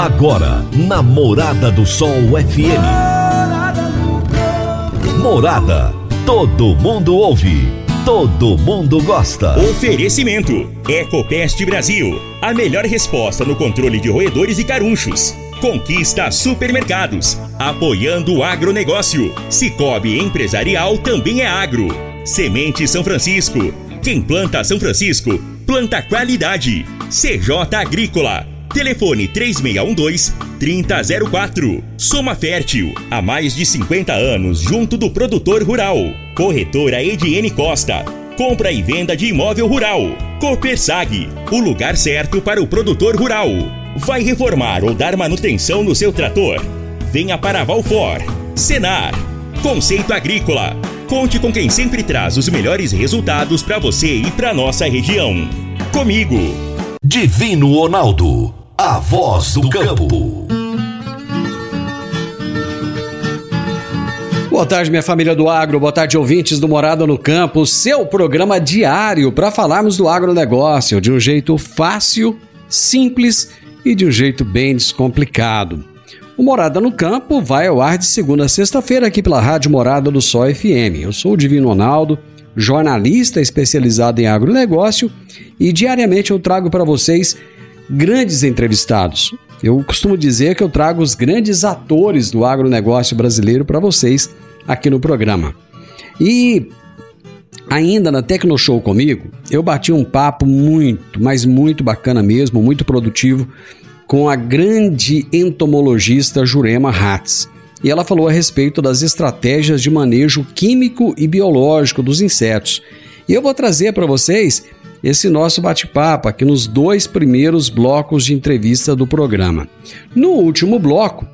Agora, na Morada do Sol FM. Morada. Todo mundo ouve. Todo mundo gosta. Oferecimento: Ecopest Brasil. A melhor resposta no controle de roedores e carunchos. Conquista Supermercados. Apoiando o agronegócio. Cicobi Empresarial também é agro. Semente São Francisco. Quem planta São Francisco, planta qualidade. CJ Agrícola. Telefone 3612-3004. Soma Fértil, há mais de 50 anos junto do produtor rural. Corretora Ediene Costa. Compra e venda de imóvel rural. Copersag, o lugar certo para o produtor rural. Vai reformar ou dar manutenção no seu trator? Venha para Valfor. Senar. Conceito Agrícola. Conte com quem sempre traz os melhores resultados para você e para nossa região. Comigo. Divino Ronaldo, a voz do campo. Boa tarde, minha família do agro. Boa tarde, ouvintes do Morada no Campo. Seu programa diário para falarmos do agronegócio de um jeito fácil, simples e de um jeito bem descomplicado. O Morada no Campo vai ao ar de segunda a sexta-feira aqui pela Rádio Morada do Sol FM. Eu sou o Divino Ronaldo, jornalista especializado em agronegócio e diariamente eu trago para vocês grandes entrevistados. Eu costumo dizer que eu trago os grandes atores do agronegócio brasileiro para vocês aqui no programa. E ainda na Tecno Show comigo, eu bati um papo muito, mas muito bacana mesmo, muito produtivo com a grande entomologista Jurema Hatz. E ela falou a respeito das estratégias de manejo químico e biológico dos insetos. E eu vou trazer para vocês esse nosso bate-papo aqui nos dois primeiros blocos de entrevista do programa. No último bloco,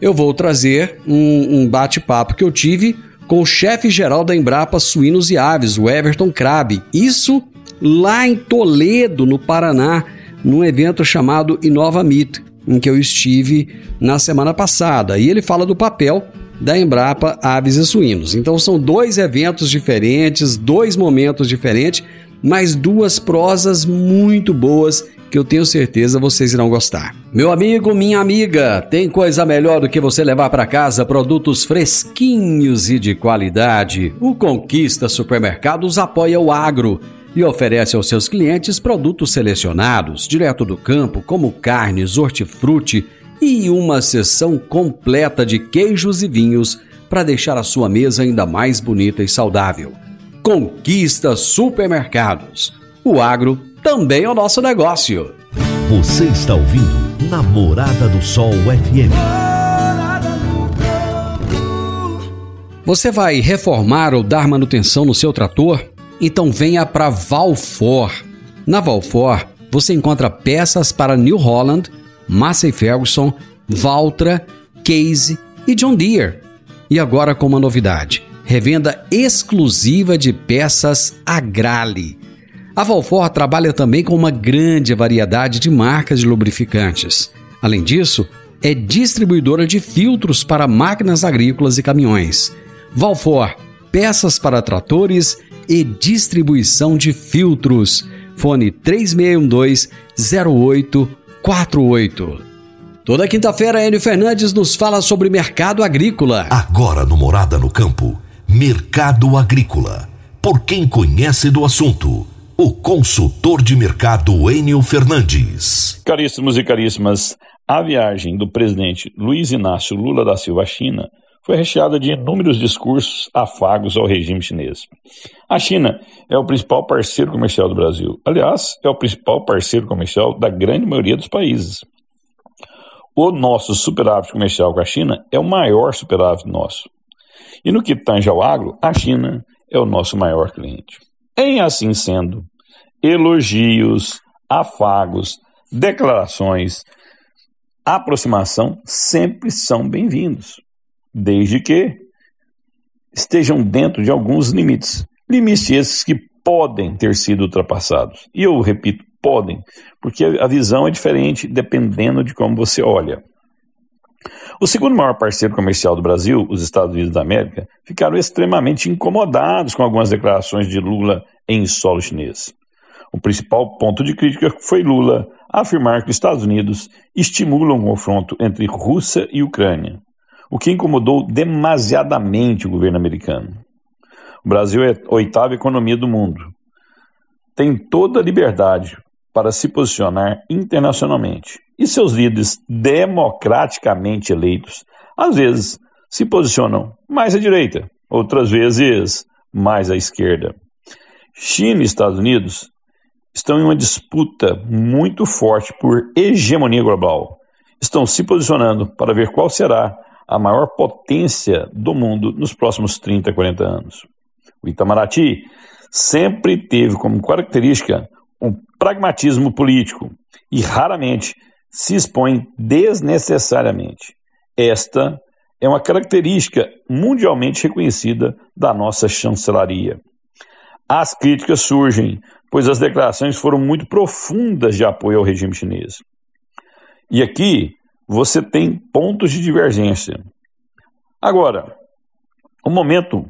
eu vou trazer um, um bate-papo que eu tive com o chefe-geral da Embrapa Suínos e Aves, o Everton Crabe. Isso lá em Toledo, no Paraná, num evento chamado Inova Meet, em que eu estive na semana passada. E ele fala do papel da Embrapa Aves e Suínos. Então são dois eventos diferentes, dois momentos diferentes, mas duas prosas muito boas que eu tenho certeza vocês irão gostar. Meu amigo, minha amiga, tem coisa melhor do que você levar para casa produtos fresquinhos e de qualidade. O Conquista Supermercados apoia o agro e oferece aos seus clientes produtos selecionados, direto do campo, como carnes, hortifruti e uma seção completa de queijos e vinhos para deixar a sua mesa ainda mais bonita e saudável. Conquista Supermercados. O agro também é o nosso negócio. Você está ouvindo Namorada do Sol FM. Você vai reformar ou dar manutenção no seu trator? Então venha para Valfor. Na Valfor, você encontra peças para New Holland, Massey Ferguson, Valtra, Case e John Deere. E agora com uma novidade revenda exclusiva de peças Agrale. A Valfor trabalha também com uma grande variedade de marcas de lubrificantes. Além disso, é distribuidora de filtros para máquinas agrícolas e caminhões. Valfor, peças para tratores e distribuição de filtros. Fone 3612-0848. Toda quinta-feira, Enio Fernandes nos fala sobre mercado agrícola. Agora no Morada no Campo. Mercado Agrícola. Por quem conhece do assunto. O consultor de mercado Enio Fernandes. Caríssimos e caríssimas, a viagem do presidente Luiz Inácio Lula da Silva à China foi recheada de inúmeros discursos afagos ao regime chinês. A China é o principal parceiro comercial do Brasil. Aliás, é o principal parceiro comercial da grande maioria dos países. O nosso superávit comercial com a China é o maior superávit nosso. E no que tange ao agro, a China é o nosso maior cliente. Em assim sendo, elogios, afagos, declarações, aproximação sempre são bem-vindos, desde que estejam dentro de alguns limites. Limites esses que podem ter sido ultrapassados. E eu repito, podem, porque a visão é diferente dependendo de como você olha. O segundo maior parceiro comercial do Brasil, os Estados Unidos da América, ficaram extremamente incomodados com algumas declarações de Lula em solo chinês. O principal ponto de crítica foi Lula afirmar que os Estados Unidos estimulam o confronto entre Rússia e Ucrânia, o que incomodou demasiadamente o governo americano. O Brasil é a oitava economia do mundo. Tem toda a liberdade para se posicionar internacionalmente. E seus líderes democraticamente eleitos, às vezes, se posicionam mais à direita, outras vezes mais à esquerda. China e Estados Unidos estão em uma disputa muito forte por hegemonia global. Estão se posicionando para ver qual será a maior potência do mundo nos próximos 30, 40 anos. O Itamaraty sempre teve como característica um pragmatismo político e raramente se expõe desnecessariamente. Esta é uma característica mundialmente reconhecida da nossa chancelaria. As críticas surgem, pois as declarações foram muito profundas de apoio ao regime chinês. E aqui você tem pontos de divergência. Agora, o momento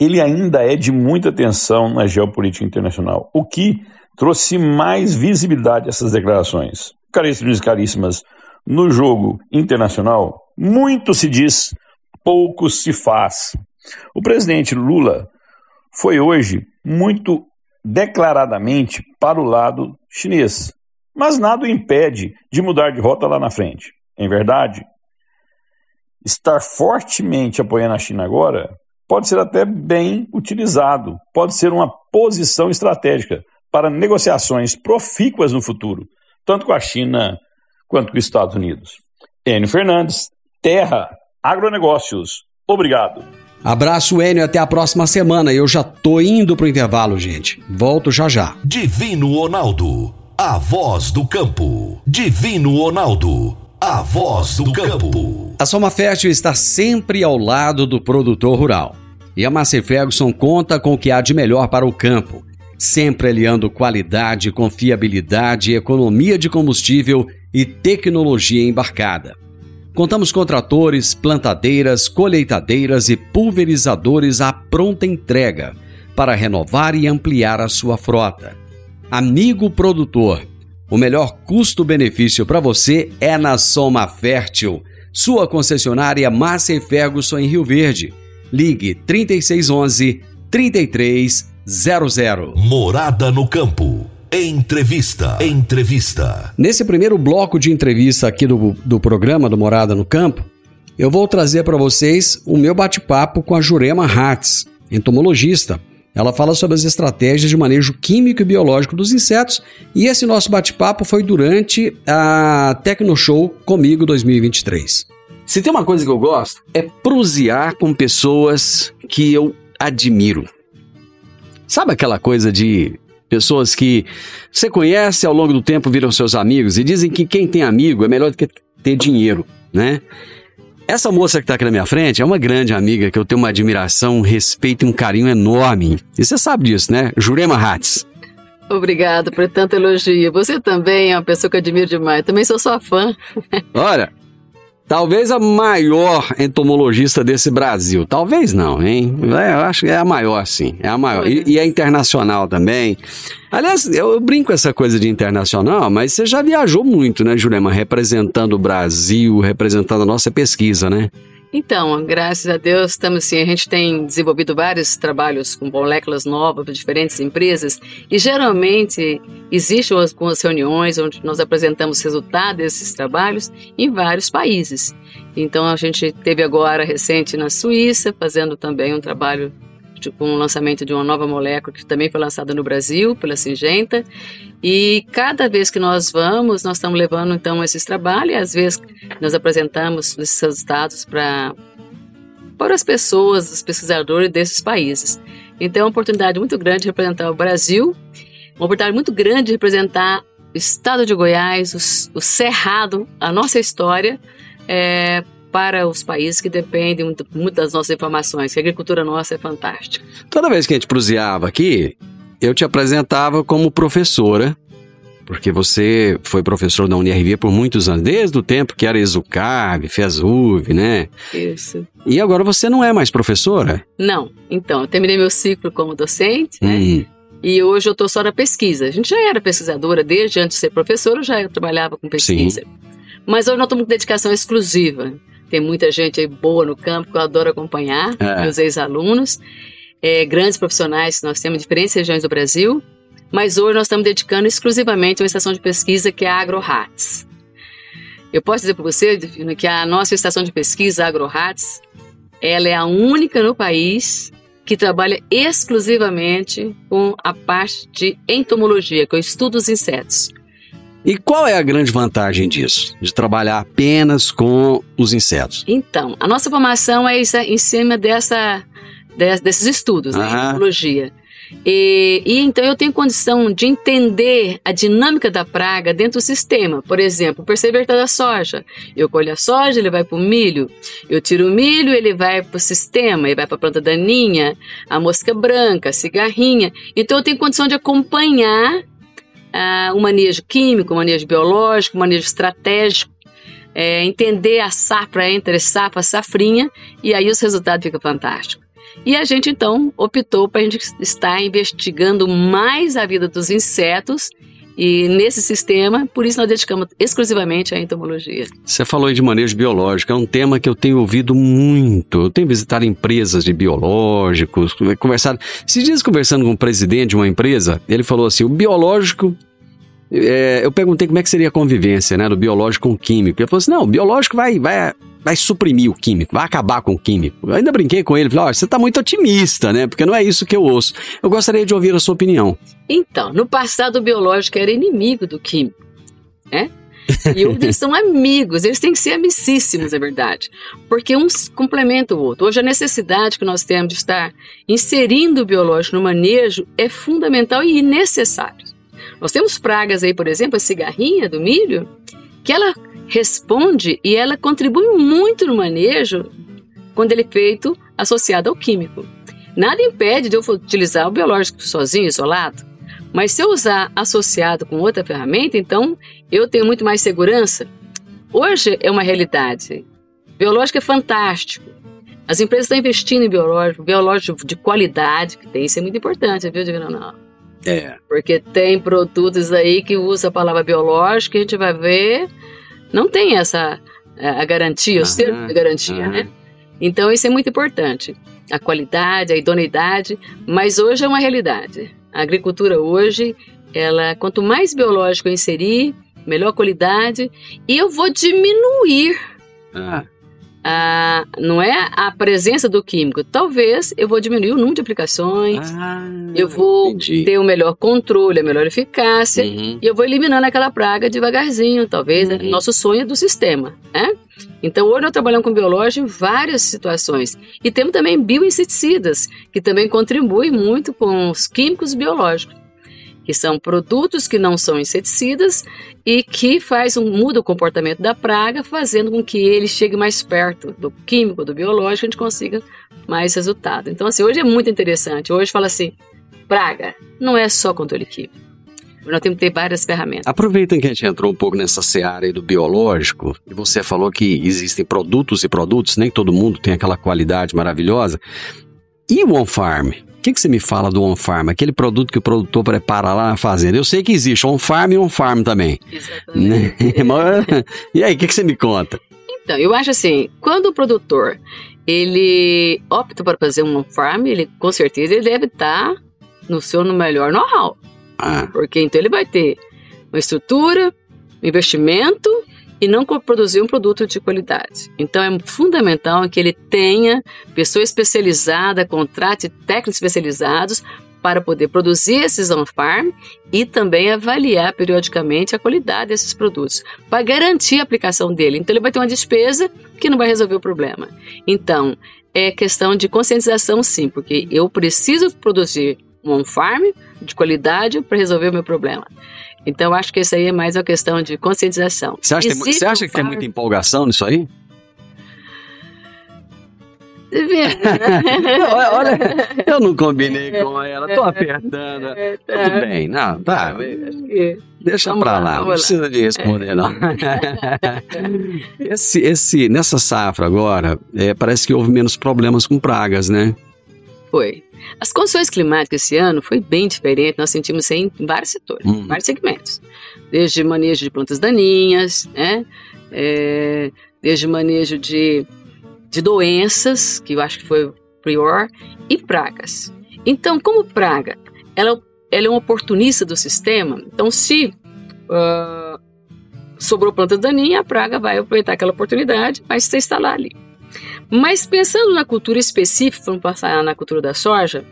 ele ainda é de muita tensão na geopolítica internacional, o que trouxe mais visibilidade a essas declarações. Caríssimos e caríssimas, no jogo internacional, muito se diz, pouco se faz. O presidente Lula foi hoje muito declaradamente para o lado chinês, mas nada o impede de mudar de rota lá na frente. Em verdade, estar fortemente apoiando a China agora pode ser até bem utilizado, pode ser uma posição estratégica para negociações profícuas no futuro, tanto com a China quanto com os Estados Unidos. Enio Fernandes, Terra Agronegócios. Obrigado. Abraço, Enio, até a próxima semana. Eu já tô indo pro intervalo, gente. Volto já já. Divino Ronaldo, a voz do campo. Divino Ronaldo, a voz do campo. A Soma Fértil está sempre ao lado do produtor rural. E a Massey Ferguson conta com o que há de melhor para o campo, sempre aliando qualidade, confiabilidade, economia de combustível e tecnologia embarcada. Contamos com tratores, plantadeiras, colheitadeiras e pulverizadores à pronta entrega para renovar e ampliar a sua frota. Amigo produtor, o melhor custo-benefício para você é na Soma Fértil, sua concessionária Massa Ferguson em Rio Verde. Ligue 3611 3300. Morada no campo. Entrevista. Entrevista. Nesse primeiro bloco de entrevista aqui do, do programa do Morada no Campo, eu vou trazer para vocês o meu bate-papo com a Jurema Hatz, entomologista. Ela fala sobre as estratégias de manejo químico e biológico dos insetos e esse nosso bate-papo foi durante a Tecno Show comigo 2023. Se tem uma coisa que eu gosto é prosear com pessoas que eu admiro. Sabe aquela coisa de Pessoas que você conhece ao longo do tempo viram seus amigos e dizem que quem tem amigo é melhor do que ter dinheiro, né? Essa moça que está aqui na minha frente é uma grande amiga que eu tenho uma admiração, um respeito e um carinho enorme. E você sabe disso, né? Jurema Hatz. Obrigada por tanto elogio. Você também é uma pessoa que eu admiro demais. Também sou sua fã. Olha, Talvez a maior entomologista desse Brasil. Talvez não, hein? É, eu acho que é a maior, sim. É a maior. E, e é internacional também. Aliás, eu brinco essa coisa de internacional, mas você já viajou muito, né, Jurema? Representando o Brasil, representando a nossa pesquisa, né? Então, graças a Deus, estamos sim. A gente tem desenvolvido vários trabalhos com moléculas novas para diferentes empresas e geralmente existem algumas reuniões onde nós apresentamos resultados desses trabalhos em vários países. Então, a gente teve agora recente na Suíça, fazendo também um trabalho com o lançamento de uma nova molécula que também foi lançada no Brasil pela Singenta. E cada vez que nós vamos, nós estamos levando então esses trabalhos e às vezes nós apresentamos esses resultados para para as pessoas, os pesquisadores desses países. Então é uma oportunidade muito grande de representar o Brasil, uma oportunidade muito grande de representar o estado de Goiás, o, o Cerrado, a nossa história, é, para os países que dependem muito, muito das nossas informações, que a agricultura nossa é fantástica. Toda vez que a gente proseava aqui, eu te apresentava como professora, porque você foi professor da UNIRV por muitos anos, desde o tempo que era Exucab, FESUV, né? Isso. E agora você não é mais professora? Não. Então, eu terminei meu ciclo como docente, né? Hum. E hoje eu estou só na pesquisa. A gente já era pesquisadora desde antes de ser professora, eu já trabalhava com pesquisa. Sim. Mas hoje nós estamos com dedicação exclusiva. Tem muita gente aí boa no campo que eu adoro acompanhar, é. meus ex-alunos, é, grandes profissionais que nós temos em diferentes regiões do Brasil. Mas hoje nós estamos dedicando exclusivamente a uma estação de pesquisa que é a AgroHats. Eu posso dizer para você que a nossa estação de pesquisa, a AgroHats, ela é a única no país que trabalha exclusivamente com a parte de entomologia, que é o estudo dos insetos. E qual é a grande vantagem disso, de trabalhar apenas com os insetos? Então, a nossa formação é em cima dessa, desses estudos, né, entomologia. E, e, então eu tenho condição de entender a dinâmica da praga dentro do sistema. Por exemplo, o perseverta da soja. Eu colho a soja, ele vai para o milho. Eu tiro o milho, ele vai para o sistema, ele vai para a planta daninha, a mosca branca, a cigarrinha. Então eu tenho condição de acompanhar ah, o manejo químico, o manejo biológico, o manejo estratégico. É, entender a safra entre safra, safrinha, e aí os resultados ficam fantásticos. E a gente então optou para a gente estar investigando mais a vida dos insetos e nesse sistema, por isso nós dedicamos exclusivamente à entomologia. Você falou aí de manejo biológico, é um tema que eu tenho ouvido muito. Eu tenho visitado empresas de biológicos, conversado. Esses dias conversando com o presidente de uma empresa, ele falou assim: o biológico é, eu perguntei como é que seria a convivência, né, do biológico com o químico. Ele falou assim: não, o biológico vai, vai, vai suprimir o químico, vai acabar com o químico. Eu ainda brinquei com ele, falei: oh, você está muito otimista, né? Porque não é isso que eu ouço. Eu gostaria de ouvir a sua opinião. Então, no passado o biológico era inimigo do químico, né? E hoje eles são amigos, eles têm que ser amicíssimos, é verdade. Porque um complementa o outro. Hoje a necessidade que nós temos de estar inserindo o biológico no manejo é fundamental e necessário. Nós temos pragas aí, por exemplo, a cigarrinha do milho, que ela responde e ela contribui muito no manejo quando ele é feito associado ao químico. Nada impede de eu utilizar o biológico sozinho, isolado, mas se eu usar associado com outra ferramenta, então eu tenho muito mais segurança. Hoje é uma realidade. Biológico é fantástico. As empresas estão investindo em biológico, biológico de qualidade, que tem, isso é muito importante, viu, Divino Ronaldo? É. Porque tem produtos aí que usa a palavra biológica, a gente vai ver, não tem essa é, a garantia, o termos de garantia, né? Então isso é muito importante. A qualidade, a idoneidade, mas hoje é uma realidade. A agricultura hoje, ela quanto mais biológico eu inserir, melhor qualidade, e eu vou diminuir ah ah, não é a presença do químico. Talvez eu vou diminuir o número de aplicações, ah, eu vou entendi. ter o um melhor controle, a melhor eficácia, uhum. e eu vou eliminando aquela praga devagarzinho, talvez. Uhum. Nosso sonho é do sistema, né? Então, hoje nós trabalhamos com biológico em várias situações. E temos também bioinseticidas, que também contribuem muito com os químicos biológicos que são produtos que não são inseticidas e que faz um, muda o comportamento da praga, fazendo com que ele chegue mais perto do químico, do biológico, a gente consiga mais resultado. Então, assim, hoje é muito interessante. Hoje fala assim, praga não é só controle químico. Nós temos que ter várias ferramentas. Aproveitando que a gente entrou um pouco nessa seara do biológico, e você falou que existem produtos e produtos, nem todo mundo tem aquela qualidade maravilhosa. E o on-farm? O que, que você me fala do on-farm? Aquele produto que o produtor prepara lá na fazenda. Eu sei que existe on-farm e on-farm também. Exatamente. e aí, o que, que você me conta? Então, eu acho assim, quando o produtor ele opta para fazer um on-farm, ele com certeza ele deve estar no seu no melhor know-how. Ah. Porque então ele vai ter uma estrutura, um investimento e não produzir um produto de qualidade. Então é fundamental que ele tenha pessoa especializada, contrate técnicos especializados para poder produzir esses on-farm e também avaliar periodicamente a qualidade desses produtos, para garantir a aplicação dele. Então ele vai ter uma despesa que não vai resolver o problema. Então, é questão de conscientização sim, porque eu preciso produzir um on-farm de qualidade para resolver o meu problema. Então, acho que isso aí é mais uma questão de conscientização. Você acha, tem, você acha que tem muita empolgação nisso aí? Olha, eu não combinei com ela, tô apertando. Tudo bem, não, tá. Deixa pra lá, não precisa de responder, não. Esse, esse, nessa safra agora, é, parece que houve menos problemas com pragas, né? Foi. As condições climáticas esse ano foi bem diferente, nós sentimos isso em vários setores, Uhum. vários segmentos. Desde manejo de plantas daninhas, né? É, desde manejo de, de doenças, que eu acho que foi o pior, e pragas. Então, como praga, ela, ela é um oportunista do sistema, então se ah, sobrou planta daninha, a praga vai aproveitar aquela oportunidade, vai se instalar ali. Mas pensando na cultura específica, vamos passar na cultura da soja,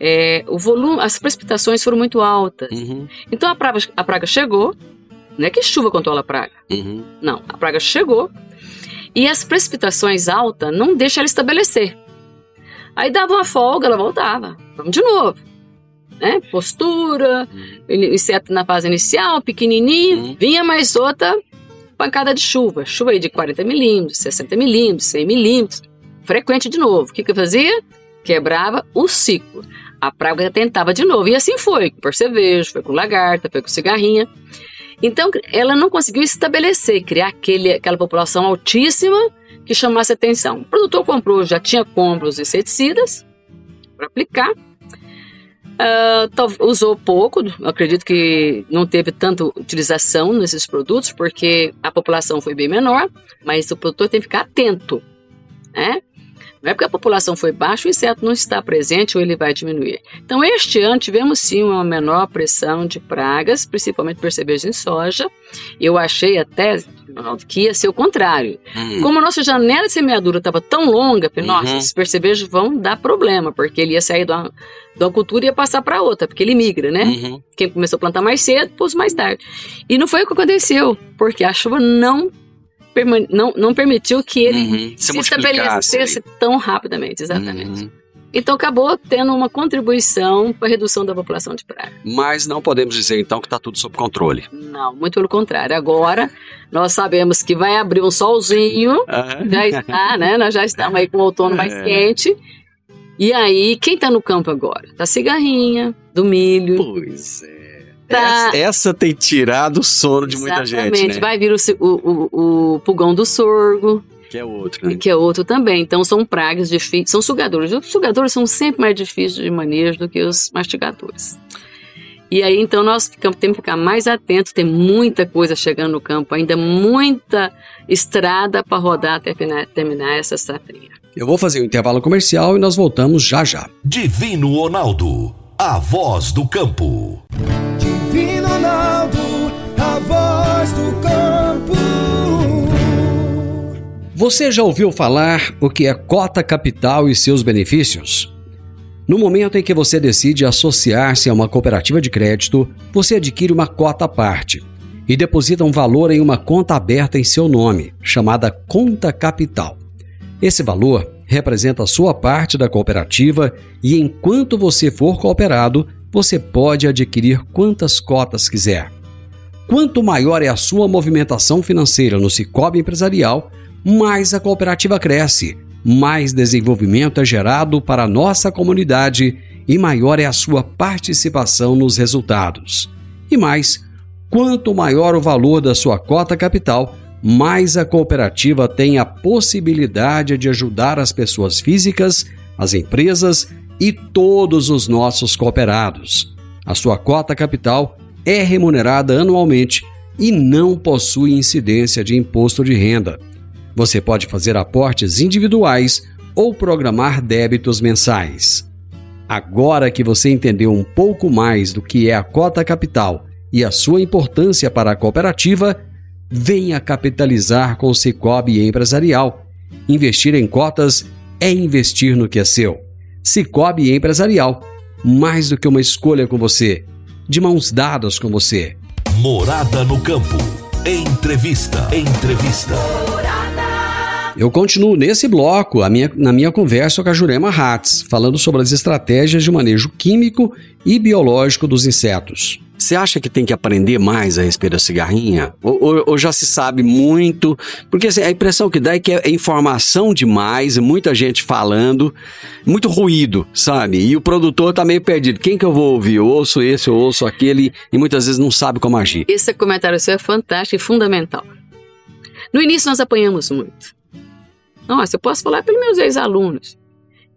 é, o volume, as precipitações foram muito altas. Uhum, Então a praga, a praga chegou, não é que chuva controla a praga, uhum. não, a praga chegou e as precipitações altas não deixam ela estabelecer. Aí dava uma folga, ela voltava. Vamos de novo. Né? Postura, ini- inseto na fase inicial, pequenininho, Uhum. vinha mais outra pancada de chuva. Chuva aí de 40 milímetros, 60 milímetros, 100 milímetros. Frequente de novo. O que, que eu fazia? Quebrava o ciclo. A praga tentava de novo. E assim foi. Com percevejo, foi com lagarta, foi com cigarrinha. Então, ela não conseguiu estabelecer, criar aquele, aquela população altíssima que chamasse atenção. O produtor comprou, já tinha compra os inseticidas para aplicar. Tal- usou pouco, acredito que não teve tanta utilização nesses produtos, porque a população foi bem menor, mas o produtor tem que ficar atento. Né? Não é porque a população foi baixa, o inseto não está presente ou ele vai diminuir. Então, este ano tivemos sim uma menor pressão de pragas, principalmente percebejos em soja. Eu achei até, Ronaldo, que ia ser o contrário. Uhum. Como a nossa janela de semeadura estava tão longa, falei, nossa, Uhum. esses percebejos vão dar problema, porque ele ia sair de uma, de uma cultura e ia passar para outra, porque ele migra, né? Uhum. Quem começou a plantar mais cedo, pôs mais tarde. E não foi o que aconteceu, porque a chuva não, não, não permitiu que ele Uhum. se multiplicasse estabelecesse tão rapidamente, exatamente. Uhum. Então acabou tendo uma contribuição para a redução da população de praga. Mas não podemos dizer então que está tudo sob controle. Não, muito pelo contrário. Agora nós sabemos que vai abrir um solzinho, já está, né? Nós já estamos aí com o outono mais É. quente. E aí, quem está no campo agora? Tá cigarrinha, do milho. Pois é. Tá. Essa, essa tem tirado o sono de muita Exatamente. gente, né? Vai vir o, o, o, o pulgão do sorgo, Que é outro, né? que é outro também. Então são pragas difíceis, são sugadores. Os sugadores são sempre mais difíceis de manejo do que os mastigadores. E aí então nós ficamos, temos que ficar mais atentos, tem muita coisa chegando no campo, ainda muita estrada para rodar até fina- terminar essa safrinha. Eu vou fazer um intervalo comercial e nós voltamos já já. Divino Ronaldo, a voz do campo. Ronaldo, a voz do campo. Você já ouviu falar o que é cota capital e seus benefícios? No momento em que você decide associar-se a uma cooperativa de crédito, você adquire uma cota à parte e deposita um valor em uma conta aberta em seu nome, chamada conta capital. Esse valor representa a sua parte da cooperativa e enquanto você for cooperado, você pode adquirir quantas cotas quiser. Quanto maior é a sua movimentação financeira no Cicobi Empresarial, mais a cooperativa cresce, mais desenvolvimento é gerado para a nossa comunidade e maior é a sua participação nos resultados. E mais, quanto maior o valor da sua cota capital, mais a cooperativa tem a possibilidade de ajudar as pessoas físicas, as empresas e todos os nossos cooperados. A sua cota capital é remunerada anualmente e não possui incidência de imposto de renda. Você pode fazer aportes individuais ou programar débitos mensais. Agora que você entendeu um pouco mais do que é a cota capital e a sua importância para a cooperativa, venha capitalizar com o Cicobi Empresarial. Investir em cotas é investir no que é seu. Cicobi Empresarial, mais do que uma escolha com você, de mãos dadas com você. Morada no campo. Entrevista. Entrevista. Eu continuo nesse bloco minha, na minha conversa com a Jurema Hatz, falando sobre as estratégias de manejo químico e biológico dos insetos. Você acha que tem que aprender mais a respeito da cigarrinha? Ou, ou- ou já se sabe muito? Porque assim, a impressão que dá é que é informação demais, muita gente falando, muito ruído, sabe? E o produtor tá meio perdido. Quem que eu vou ouvir? Eu ouço esse, eu ouço aquele, e muitas vezes não sabe como agir. Esse comentário seu é fantástico e fundamental. No início nós apanhamos muito. Nossa, eu posso falar pelos meus ex-alunos.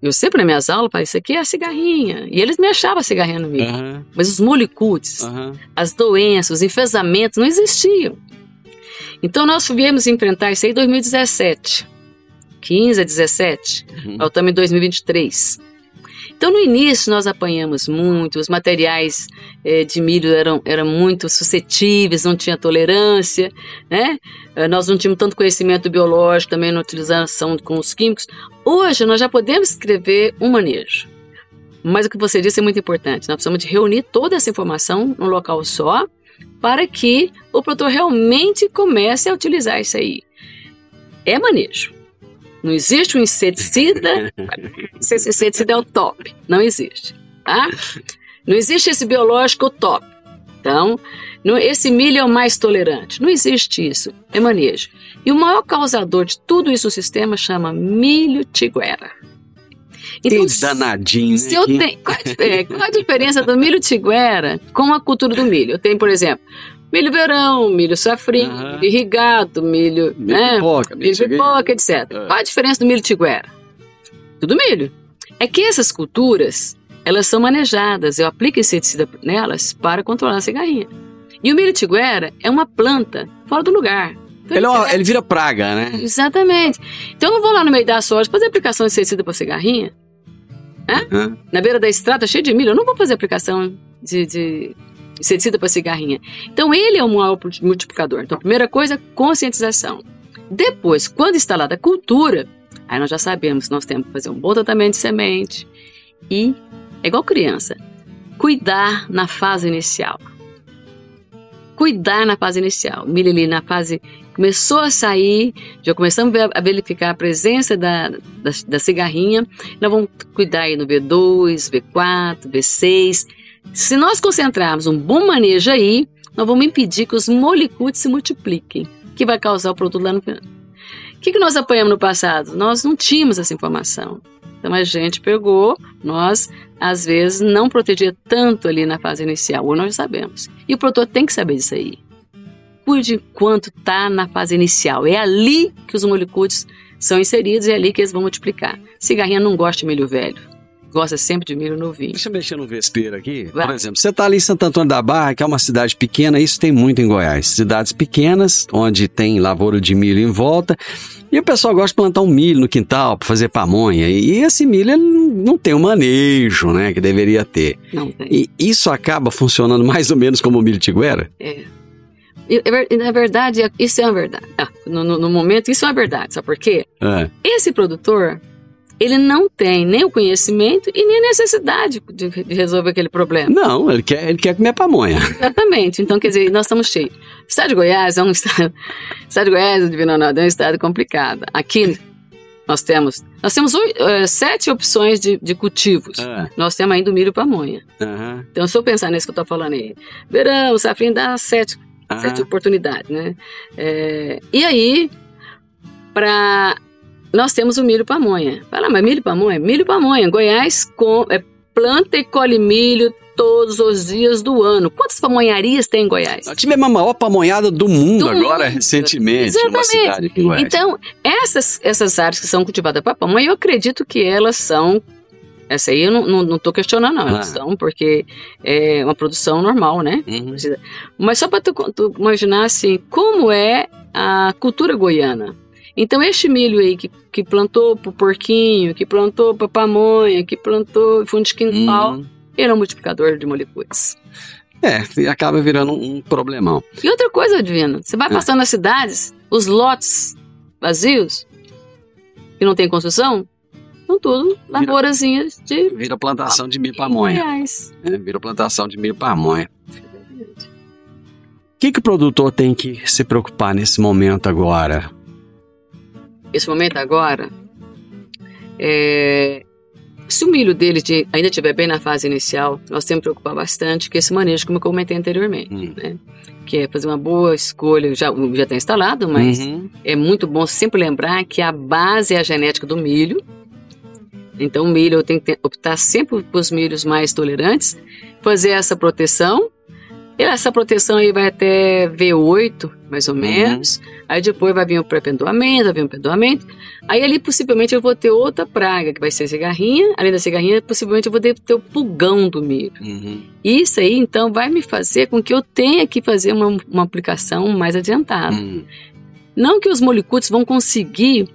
Eu sempre nas minhas aulas falei, isso aqui é a cigarrinha. E eles me achavam a cigarrinha no milho. Aham, Mas os molicutes, aham. as doenças, os enfesamentos não existiam. Então nós viemos enfrentar isso aí em 2017. 15 a 17. Uhum. Nós estamos em 2023. Então no início nós apanhamos muito, os materiais eh, de milho eram, eram muito suscetíveis, não tinha tolerância, né? Eh, Nós não tínhamos tanto conhecimento biológico, também na utilização com os químicos. Hoje nós já podemos escrever um manejo. Mas o que você disse é muito importante. Nós precisamos de reunir toda essa informação num local só para que o produtor realmente comece a utilizar isso aí. É manejo. Não existe um inseticida. esse inseticida é o top. Não existe. Tá? Não existe esse biológico top. Então, não- esse milho é o mais tolerante. Não existe isso. É manejo. E o maior causador de tudo isso no sistema chama milho tiguera. Tem se- danadinho, se né? eu tenho, qual, a, é, qual a diferença do milho tiguera com a cultura do milho? Eu tenho, por exemplo, milho verão, milho safrinho, Aham. milho irrigado, milho, Milho né, pipoca, milho milho pipoca, etc. É. Qual a diferença do milho tiguera? Tudo milho. É que essas culturas, elas são manejadas, eu aplico inseticida nelas para controlar a cigarrinha. E o milho tiguera é uma planta fora do lugar. Então, Ele, é uma- cresce- ele vira praga, né? Exatamente. Então eu não vou lá no meio da soja fazer aplicação de inseticida para cigarrinha. Hã? na beira da estrada cheio de milho, eu não vou fazer aplicação de, de inseticida para cigarrinha. Então, ele é o maior multiplicador. Então, a primeira coisa, conscientização. Depois, quando instalada a cultura, aí nós já sabemos nós temos que fazer um bom tratamento de semente e, é igual criança, cuidar na fase inicial. Cuidar na fase inicial. Milho na fase começou a sair, já começamos a verificar a presença da, da, da cigarrinha, nós vamos cuidar aí no B2, B4, B6. Se nós concentrarmos um bom manejo aí, nós vamos impedir que os molicutes se multipliquem, que vai causar o produto lá no final. O que, que nós apanhamos no passado? Nós não tínhamos essa informação. Então a gente pegou, nós às vezes não protegia tanto ali na fase inicial, ou nós sabemos. E o produtor tem que saber disso aí. Cuide enquanto está na fase inicial. É ali que os molicutes são inseridos e é ali que eles vão multiplicar. Cigarrinha não gosta de milho velho. Gosta sempre de milho novinho. Deixa eu mexer no vespeiro aqui. Vai. Por exemplo, você está ali em Santo Antônio da Barra, que é uma cidade pequena, isso tem muito em Goiás. Cidades pequenas, onde tem lavoura de milho em volta, e o pessoal gosta de plantar um milho no quintal para fazer pamonha. E esse milho não tem o manejo, né, que deveria ter. Não tem. E isso acaba funcionando mais ou menos como o milho tiguera? É. E, é Na verdade, isso é uma verdade. Ah, no, no- no momento, isso é uma verdade. Sabe por quê? É. Esse produtor, ele não tem nem o conhecimento e nem a necessidade de, de resolver aquele problema. Não, ele quer, ele quer comer pamonha. Exatamente. Então, quer dizer, nós estamos cheios. O estado de Goiás é um estado. O estado de Goiás, Divino Ronaldo, é um estado complicado. Aqui nós temos. Nós temos eh, sete opções de, de cultivos. É. Nós temos ainda o milho e pamonha. Aham, Então, se eu pensar nisso que eu estou falando aí, verão, safrinha dá sete, sete aham. oportunidades, né? É, e aí, para nós temos o milho pamonha. Fala, mas milho pamonha? Milho pamonha. Goiás com, é, planta e colhe milho todos os dias do ano. Quantas pamonharias tem em Goiás? Nós tivemos a maior pamonhada do mundo Do agora, mundo. recentemente, numa Exatamente. cidade aqui em Goiás. Então, essas, essas áreas que são cultivadas para pamonha, eu acredito que elas são. Essa aí eu não, tô questionando, não. Elas Ah. são, porque é uma produção normal, né? Uhum. Mas só para tu, tu imaginar assim, como é a cultura goiana. Então, este milho aí que, que plantou pro porquinho, que plantou pra pamonha, que plantou fundo de quintal, Uhum. ele é um multiplicador de molicutes. É, e acaba virando um problemão. E outra coisa, Divino, você vai Ah. passando nas cidades, os lotes vazios, que não tem construção, são tudo lavourazinhas de Vira plantação de milho pamonha. reais. É, vira plantação de milho pamonha. O que, que o produtor tem que se preocupar nesse momento agora? Esse momento agora, é, se o milho dele de- ainda estiver bem na fase inicial, nós temos que preocupar bastante com esse manejo, como eu comentei anteriormente, Hum. que é fazer uma boa escolha, já já está instalado, mas Uhum. é muito bom sempre lembrar que a base é a genética do milho. Então, o milho eu tenho que optar sempre por os milhos mais tolerantes, fazer essa proteção Essa proteção aí vai até V8, mais ou Uhum. menos. Aí depois vai vir o pré-pendoamento, vai vir o pendoamento. Aí ali possivelmente eu vou ter outra praga, que vai ser a cigarrinha. Além da cigarrinha, possivelmente eu vou ter, ter o pulgão do milho. Uhum. Isso aí, então, vai me fazer com que eu tenha que fazer uma, uma aplicação mais adiantada. Uhum. Não que os molicutes vão conseguir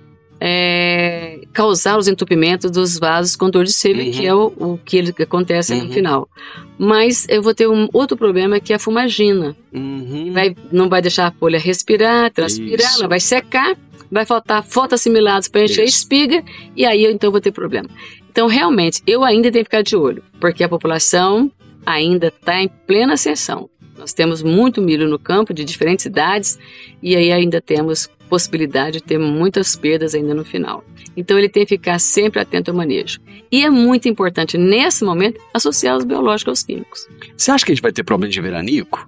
é, causar os entupimentos dos vasos com dor de seiva, Uhum. que é o, o que ele- que acontece Uhum. no final. Mas eu vou ter um outro problema que é a fumagina. Uhum. Vai, não vai deixar a folha respirar, transpirar, Isso. ela vai secar, vai faltar fotoassimilados para encher a Isso. espiga, e aí eu então vou ter problema. Então, realmente, eu ainda tenho que ficar de olho, porque a população ainda está em plena ascensão. Nós temos muito milho no campo, de diferentes idades, e aí ainda temos possibilidade de ter muitas perdas ainda no final. Então, ele tem que ficar sempre atento ao manejo. E é muito importante, nesse momento, associar os biológicos aos químicos. Você acha que a gente vai ter problema de veranico?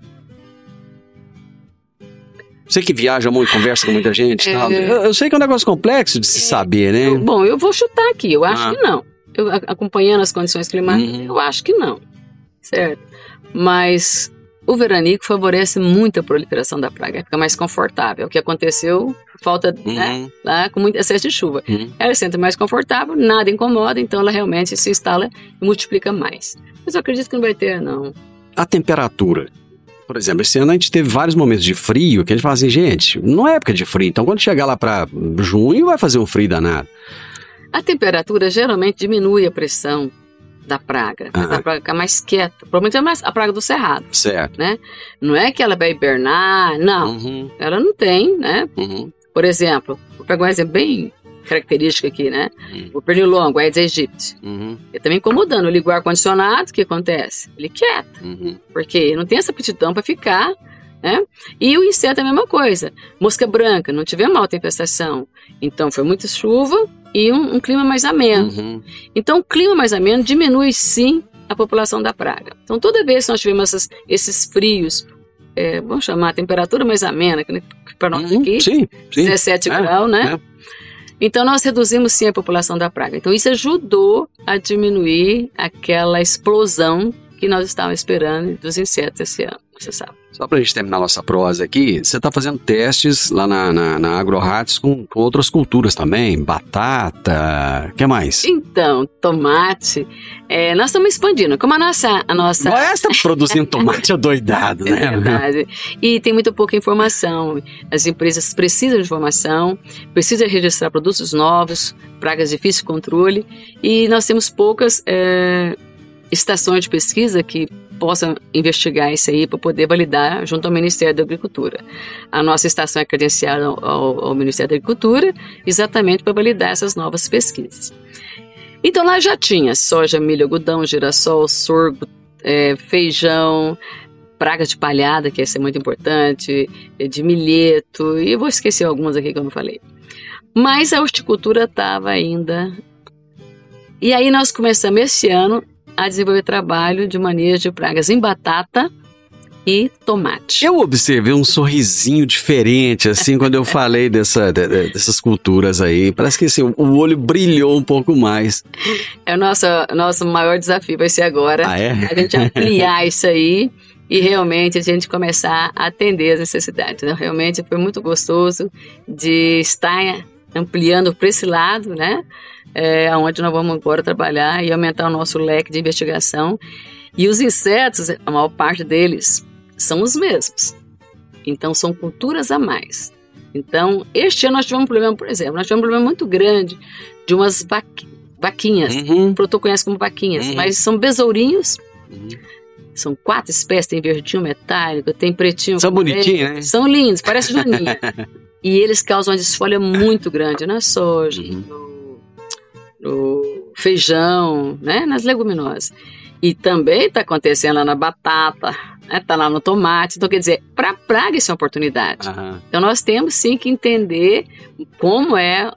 Você que viaja muito, conversa com muita gente e tal. É. Eu, eu sei que é um negócio complexo de se saber, né? Eu- bom, eu vou chutar aqui, eu acho Ah. que não. Eu, acompanhando as condições climáticas, Uhum. eu acho que não. Certo? Mas o veranico favorece muito a proliferação da praga, fica mais confortável. O que aconteceu, falta né, Uhum. lá com muito excesso de chuva. Uhum. Ela se sente mais confortável, nada incomoda, então ela realmente se instala e multiplica mais. Mas eu acredito que não vai ter, não. A temperatura. Por exemplo, esse ano a gente teve vários momentos de frio que a gente fala assim, gente, não é época de frio, então quando chegar lá pra junho vai fazer um frio danado. A temperatura geralmente diminui a pressão da praga. Ah. A praga fica mais quieta. Provavelmente é mais a praga do cerrado. Certo. Não é que ela vai hibernar, não. Uhum, Ela não tem, né? uhum, Por exemplo, vou pegar um exemplo bem característico aqui, né? Hum. O pernilongo, Aedes aegypti. uhum, Ele tá me incomodando. Eu ligo o ar-condicionado, o que acontece? Ele quieta, uhum. porque não tem essa aptidão para ficar, né? E o inseto é a mesma coisa. Mosca branca, não tivemos alta infestação. Então, foi muita chuva e um, um clima mais ameno. Uhum. Então, o clima mais ameno diminui, sim, a população da praga. Então, toda vez que nós tivemos essas- esses frios, é, vamos chamar a temperatura mais amena, que para nós Uhum. aqui, Sim, sim. 17 É, graus, né? é. Então nós reduzimos sim a população da praga. Então isso ajudou a diminuir aquela explosão que nós estávamos esperando dos insetos esse ano, você sabe. Só pra gente terminar nossa prosa aqui, você tá fazendo testes lá na, na, na AgroHats com, com outras culturas também, batata, o que mais? Então, tomate, é, nós estamos expandindo. Como a nossa... A nossa Goiás tá produzindo tomate adoidado, É né? verdade. E tem muito pouca informação. As empresas precisam de informação, precisam registrar produtos novos, pragas de difícil controle, e nós temos poucas é, estações de pesquisa que possam investigar isso aí para poder validar junto ao Ministério da Agricultura. A nossa estação é credenciada ao, ao- Ministério da Agricultura exatamente para validar essas novas pesquisas. Então lá já tinha soja, milho, algodão, girassol, sorgo, é, feijão, pragas de palhada, que essa é muito importante, eh, de milheto, e vou esquecer algumas aqui que eu não falei. Mas a horticultura estava ainda. E aí nós começamos esse ano a desenvolver trabalho de manejo de pragas em batata e tomate. Eu observei um sorrisinho diferente, assim, quando eu falei dessa, de- de- dessas culturas aí. Parece que assim, o olho brilhou um pouco mais. É o nosso, nosso maior desafio, vai ser agora Ah, é? a gente ampliar isso aí e realmente a gente começar a atender as necessidades. né? Realmente foi muito gostoso de estar ampliando para esse lado, né? É, onde nós vamos agora trabalhar e aumentar o nosso leque de investigação. E os insetos, a maior parte deles, são os mesmos. Então, são culturas a mais. Então, este ano nós tivemos um problema, por exemplo, nós tivemos um problema muito grande de umas vaqui- vaquinhas. Uhum. O produtor conhece como vaquinhas, Uhum. mas são besourinhos. Uhum. São quatro espécies, tem verdinho metálico, tem pretinho. São bonitinhos, né? São lindos, parece joaninha. e eles causam uma desfolha muito grande na soja, Uhum. no, no feijão, né? nas leguminosas. E também está acontecendo lá na batata, está lá no tomate. Então, quer dizer, para praga isso é uma oportunidade. Aham. Então nós temos sim que entender como é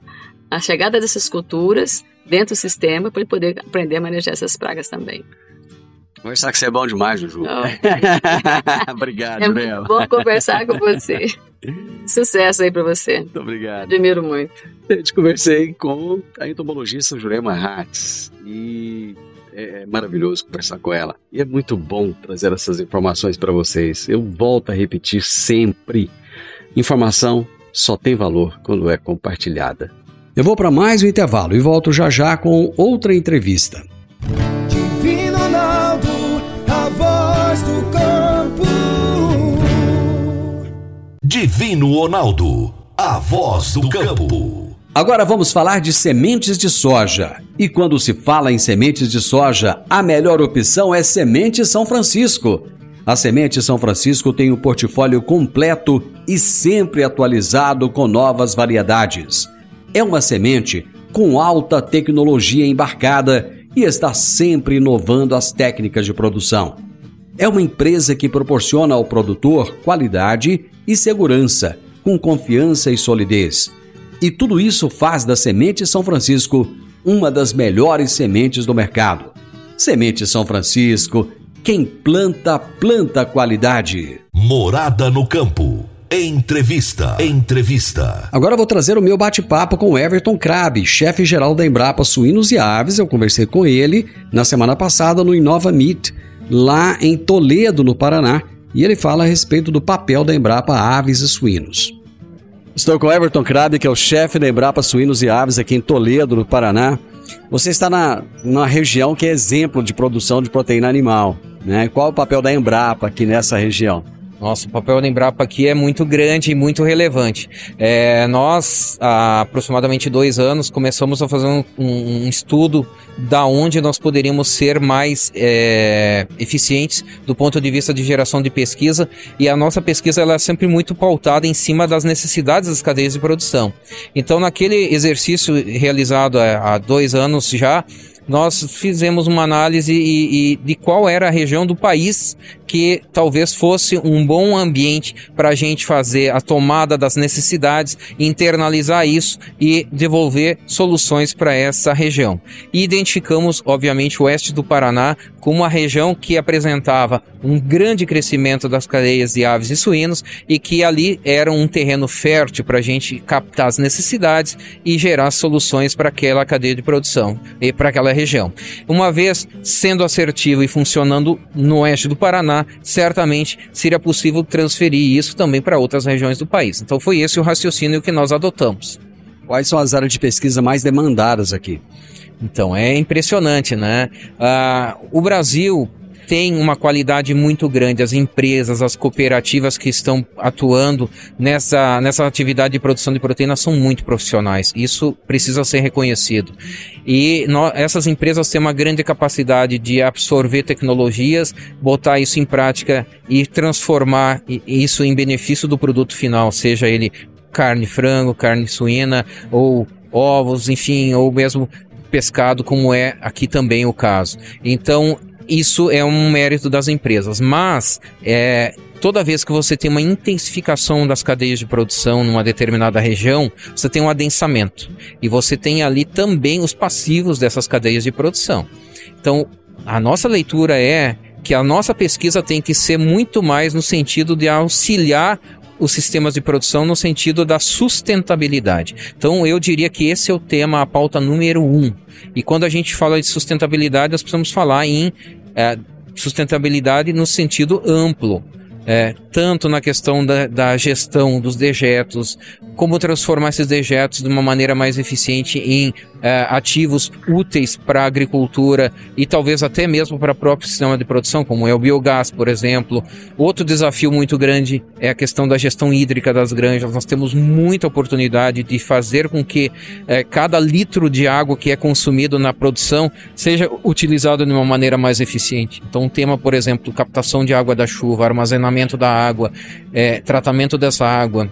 a chegada dessas culturas dentro do sistema para poder aprender a manejar essas pragas também. Conversar com você é bom demais, Juju. Ó, obrigado, é muito bom conversar com você. Sucesso aí para você. Muito obrigado. Admiro muito. Eu te conversei com a entomologista Jurema Hatz. E é, é maravilhoso conversar com ela. E é muito bom trazer essas informações para vocês. Eu volto a repetir sempre: informação só tem valor quando é compartilhada. Eu vou para mais um intervalo e volto já já com outra entrevista. Divino Ronaldo, a voz do Divino Ronaldo, a voz do campo. Agora vamos falar de sementes de soja. E quando se fala em sementes de soja, a melhor opção é Semente São Francisco. A Semente São Francisco tem um portfólio completo e sempre atualizado com novas variedades. É uma semente com alta tecnologia embarcada e está sempre inovando as técnicas de produção. É uma empresa que proporciona ao produtor qualidade e segurança, com confiança e solidez e tudo isso faz da Semente São Francisco uma das melhores sementes do mercado. Semente São Francisco, quem planta, planta qualidade. Morada no campo. Entrevista. Entrevista. Agora vou trazer o meu bate-papo com Everton Crabe, chefe geral da Embrapa Suínos e Aves. Eu conversei com ele na semana passada no Inova Meet, lá em Toledo, no Paraná, e ele fala a respeito do papel da Embrapa Aves e Suínos. Estou com Everton Crabe, que é o chefe da Embrapa Suínos e Aves aqui em Toledo, no Paraná. Você está na, numa região que é exemplo de produção de proteína animal. Né? Qual o papel da Embrapa aqui nessa região? Nosso papel da Embrapa aqui é muito grande e muito relevante. É, nós, há aproximadamente dois anos, começamos a fazer um, um estudo da onde nós poderíamos ser mais é, eficientes do ponto de vista de geração de pesquisa e a nossa pesquisa ela é sempre muito pautada em cima das necessidades das cadeias de produção. Então, naquele exercício realizado há, há dois anos já, nós fizemos uma análise e, e de qual era a região do país que talvez fosse um bom ambiente para a gente fazer a tomada das necessidades, internalizar isso e devolver soluções para essa região. E identificamos, obviamente, o oeste do Paraná como uma região que apresentava um grande crescimento das cadeias de aves e suínos e que ali era um terreno fértil para a gente captar as necessidades e gerar soluções para aquela cadeia de produção e para aquela região. Uma vez sendo assertivo e funcionando no oeste do Paraná, certamente seria possível transferir isso também para outras regiões do país. Então foi esse o raciocínio que nós adotamos. Quais são as áreas de pesquisa mais demandadas aqui? Então é impressionante, né? Uh, o Brasil tem uma qualidade muito grande. As empresas, as cooperativas que estão atuando nessa, nessa atividade de produção de proteína são muito profissionais. Isso precisa ser reconhecido. E nós, essas empresas têm uma grande capacidade de absorver tecnologias, botar isso em prática e transformar isso em benefício do produto final, seja ele carne frango, carne suína ou ovos, enfim, ou mesmo pescado, como é aqui também o caso. Então, isso é um mérito das empresas, mas é, toda vez que você tem uma intensificação das cadeias de produção numa determinada região, você tem um adensamento. E você tem ali também os passivos dessas cadeias de produção. Então, a nossa leitura é que a nossa pesquisa tem que ser muito mais no sentido de auxiliar os sistemas de produção no sentido da sustentabilidade. Então, eu diria que esse é o tema, a pauta número um. E quando a gente fala de sustentabilidade, nós precisamos falar em é, sustentabilidade no sentido amplo. É, tanto na questão da, da, gestão dos dejetos, como transformar esses dejetos de uma maneira mais eficiente em é, ativos úteis para a agricultura e talvez até mesmo para o próprio sistema de produção, como é o biogás, por exemplo. Outro desafio muito grande é a questão da gestão hídrica das granjas. Nós temos muita oportunidade de fazer com que é, cada litro de água que é consumido na produção seja utilizado de uma maneira mais eficiente. Então, um tema, por exemplo, captação de água da chuva, armazenamento da água, é, tratamento dessa água,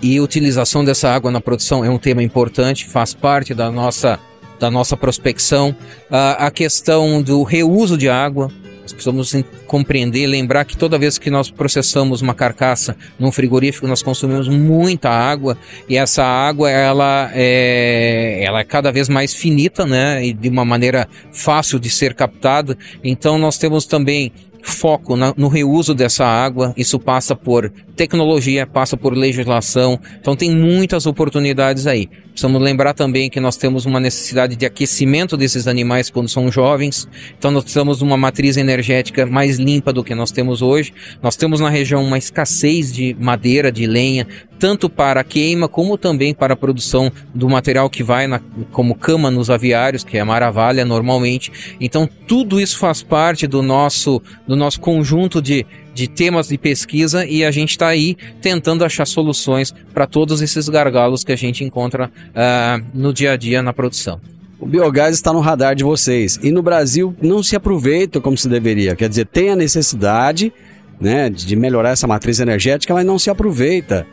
e utilização dessa água na produção é um tema importante, faz parte da nossa, da nossa prospecção. Uh, a questão do reuso de água, nós precisamos compreender, lembrar que toda vez que nós processamos uma carcaça num frigorífico, nós consumimos muita água e essa água ela é, ela é cada vez mais finita, né, e de uma maneira fácil de ser captada. Então nós temos também foco na, no reuso dessa água. Isso passa por tecnologia, passa por legislação. Então tem muitas oportunidades aí Precisamos lembrar também que nós temos uma necessidade de aquecimento desses animais quando são jovens. Então nós precisamos de uma matriz energética mais limpa do que nós temos hoje. Nós temos na região uma escassez de madeira, de lenha, tanto para a queima como também para a produção do material que vai na, como cama nos aviários, que é a maravalha normalmente. Então tudo isso faz parte do nosso do nosso conjunto de de temas de pesquisa e a gente está aí tentando achar soluções para todos esses gargalos que a gente encontra uh, no dia a dia na produção. O biogás está no radar de vocês e no Brasil não se aproveita como se deveria. Quer dizer, tem a necessidade né, de melhorar essa matriz energética, mas não se aproveita.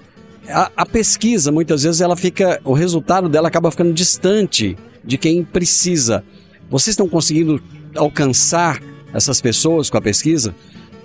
A, a pesquisa, muitas vezes, ela fica, o resultado dela acaba ficando distante de quem precisa. Vocês estão conseguindo alcançar essas pessoas com a pesquisa?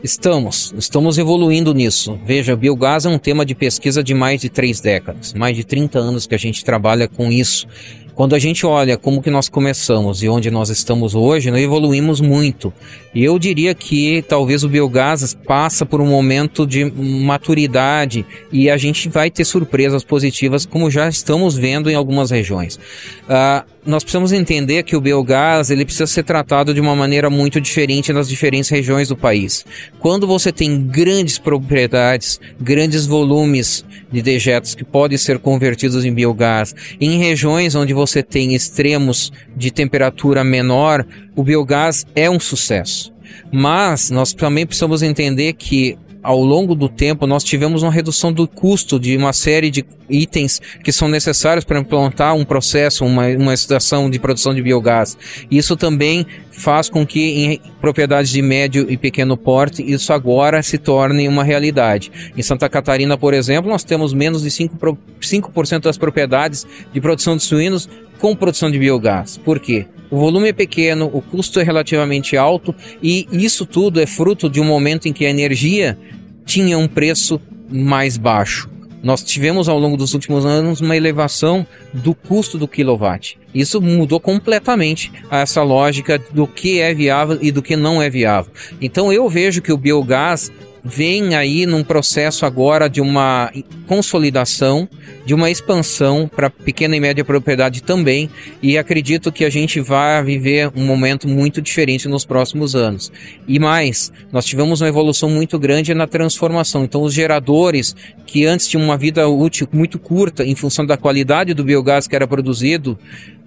Estamos, estamos evoluindo nisso. Veja, biogás é um tema de pesquisa de mais de três décadas, mais de 30 anos que a gente trabalha com isso. Quando a gente olha como que nós começamos e onde nós estamos hoje, nós evoluímos muito. E eu diria que talvez o biogás passa por um momento de maturidade e a gente vai ter surpresas positivas, como já estamos vendo em algumas regiões. Uh, nós precisamos entender que o biogás ele precisa ser tratado de uma maneira muito diferente nas diferentes regiões do país. Quando você tem grandes propriedades, grandes volumes de dejetos que podem ser convertidos em biogás, em regiões onde você tem extremos de temperatura menor, o biogás é um sucesso. Mas nós também precisamos entender que ao longo do tempo, nós tivemos uma redução do custo de uma série de itens que são necessários para implantar um processo, uma, uma estação de produção de biogás. Isso também faz com que em propriedades de médio e pequeno porte isso agora se torne uma realidade. Em Santa Catarina, por exemplo, nós temos menos de 5%, 5 das propriedades de produção de suínos com produção de biogás. Por quê? O volume é pequeno, o custo é relativamente alto e isso tudo é fruto de um momento em que a energia tinha um preço mais baixo. Nós tivemos ao longo dos últimos anos uma elevação do custo do quilowatt. Isso mudou completamente essa lógica do que é viável e do que não é viável. Então eu vejo que o biogás vem aí num processo agora de uma consolidação, de uma expansão para pequena e média propriedade também, e acredito que a gente vai viver um momento muito diferente nos próximos anos. E mais, nós tivemos uma evolução muito grande na transformação. Então, os geradores que antes tinham uma vida útil muito curta em função da qualidade do biogás que era produzido,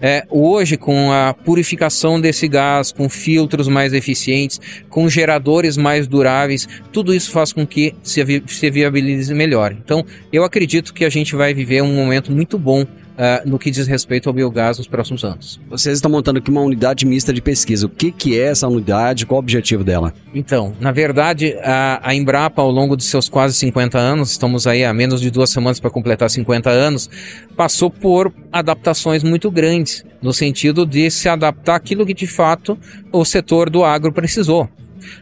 é, hoje com a purificação desse gás, com filtros mais eficientes, com geradores mais duráveis, tudo isso faz com que se, vi se viabilize melhor. Então, eu acredito que a gente vai viver um momento muito bom Uh, no que diz respeito ao biogás nos próximos anos. Vocês estão montando aqui uma unidade mista de pesquisa. O que, que é essa unidade? Qual o objetivo dela? Então, na verdade, a, a Embrapa, ao longo de seus quase 50 anos, estamos aí há menos de duas semanas para completar 50 anos, passou por adaptações muito grandes, no sentido de se adaptar àquilo que de fato o setor do agro precisou.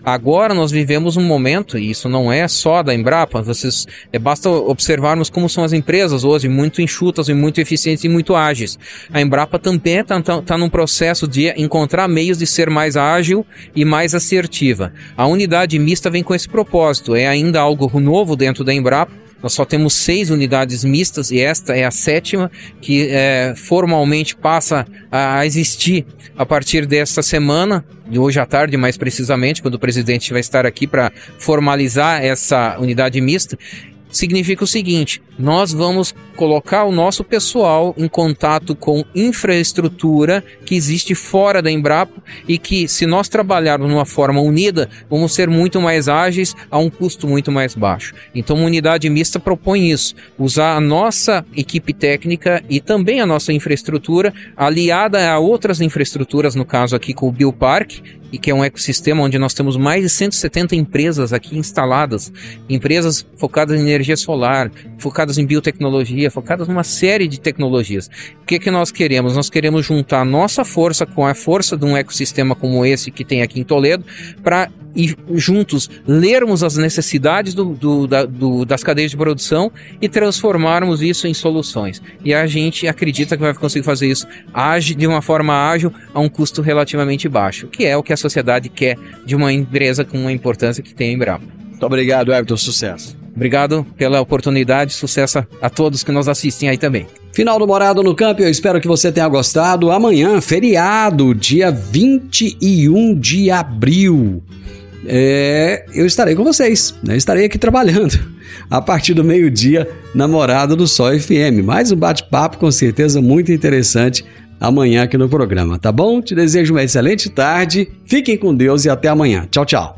Agora nós vivemos um momento, e isso não é só da Embrapa, vocês, é, basta observarmos como são as empresas hoje, muito enxutas e muito eficientes e muito ágeis. A Embrapa também está tá, tá num processo de encontrar meios de ser mais ágil e mais assertiva. A unidade mista vem com esse propósito, é ainda algo novo dentro da Embrapa, nós só temos seis unidades mistas e esta é a sétima que é, formalmente passa a existir a partir desta semana, de hoje à tarde mais precisamente, quando o presidente vai estar aqui para formalizar essa unidade mista. Significa o seguinte: nós vamos colocar o nosso pessoal em contato com infraestrutura que existe fora da Embrapa e que, se nós trabalharmos de uma forma unida, vamos ser muito mais ágeis a um custo muito mais baixo. Então, uma unidade mista propõe isso: usar a nossa equipe técnica e também a nossa infraestrutura, aliada a outras infraestruturas, no caso aqui com o Biopark, e que é um ecossistema onde nós temos mais de 170 empresas aqui instaladas, empresas focadas em energia solar, focadas em biotecnologia, focadas numa série de tecnologias. O que, que nós queremos? Nós queremos juntar nossa força com a força de um ecossistema como esse que tem aqui em Toledo para e juntos lermos as necessidades do, do, da, do, das cadeias de produção e transformarmos isso em soluções. E a gente acredita que vai conseguir fazer isso age, de uma forma ágil a um custo relativamente baixo, que é o que a sociedade quer de uma empresa com a importância que tem a Embrapa. Muito obrigado, Everton. Sucesso. Obrigado pela oportunidade. Sucesso a todos que nos assistem aí também. Final do Morado no Campo, eu espero que você tenha gostado. Amanhã, feriado, dia 21 de abril. É, eu estarei com vocês, né? estarei aqui trabalhando a partir do meio-dia na Morada do Sol FM. Mais um bate-papo com certeza muito interessante amanhã aqui no programa, tá bom? Te desejo uma excelente tarde, fiquem com Deus e até amanhã. Tchau, tchau.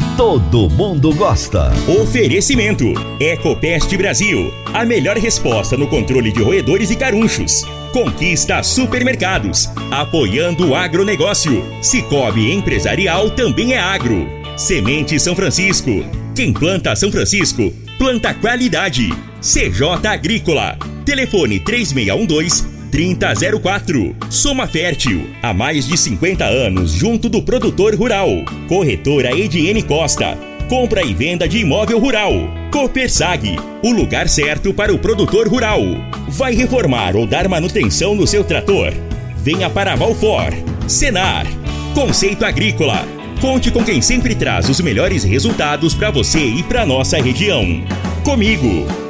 Todo mundo gosta. Oferecimento: Ecopest Brasil. A melhor resposta no controle de roedores e carunchos. Conquista Supermercados. Apoiando o agronegócio. Cicobi Empresarial também é agro. Semente São Francisco. Quem planta São Francisco, planta qualidade. CJ Agrícola. Telefone 3612 3004. Soma Fértil, há mais de 50 anos junto do produtor rural. Corretora Ediene Costa. Compra e venda de imóvel rural. Copersag, o lugar certo para o produtor rural. Vai reformar ou dar manutenção no seu trator? Venha para Valfor. Senar. Conceito Agrícola. Conte com quem sempre traz os melhores resultados para você e para nossa região. Comigo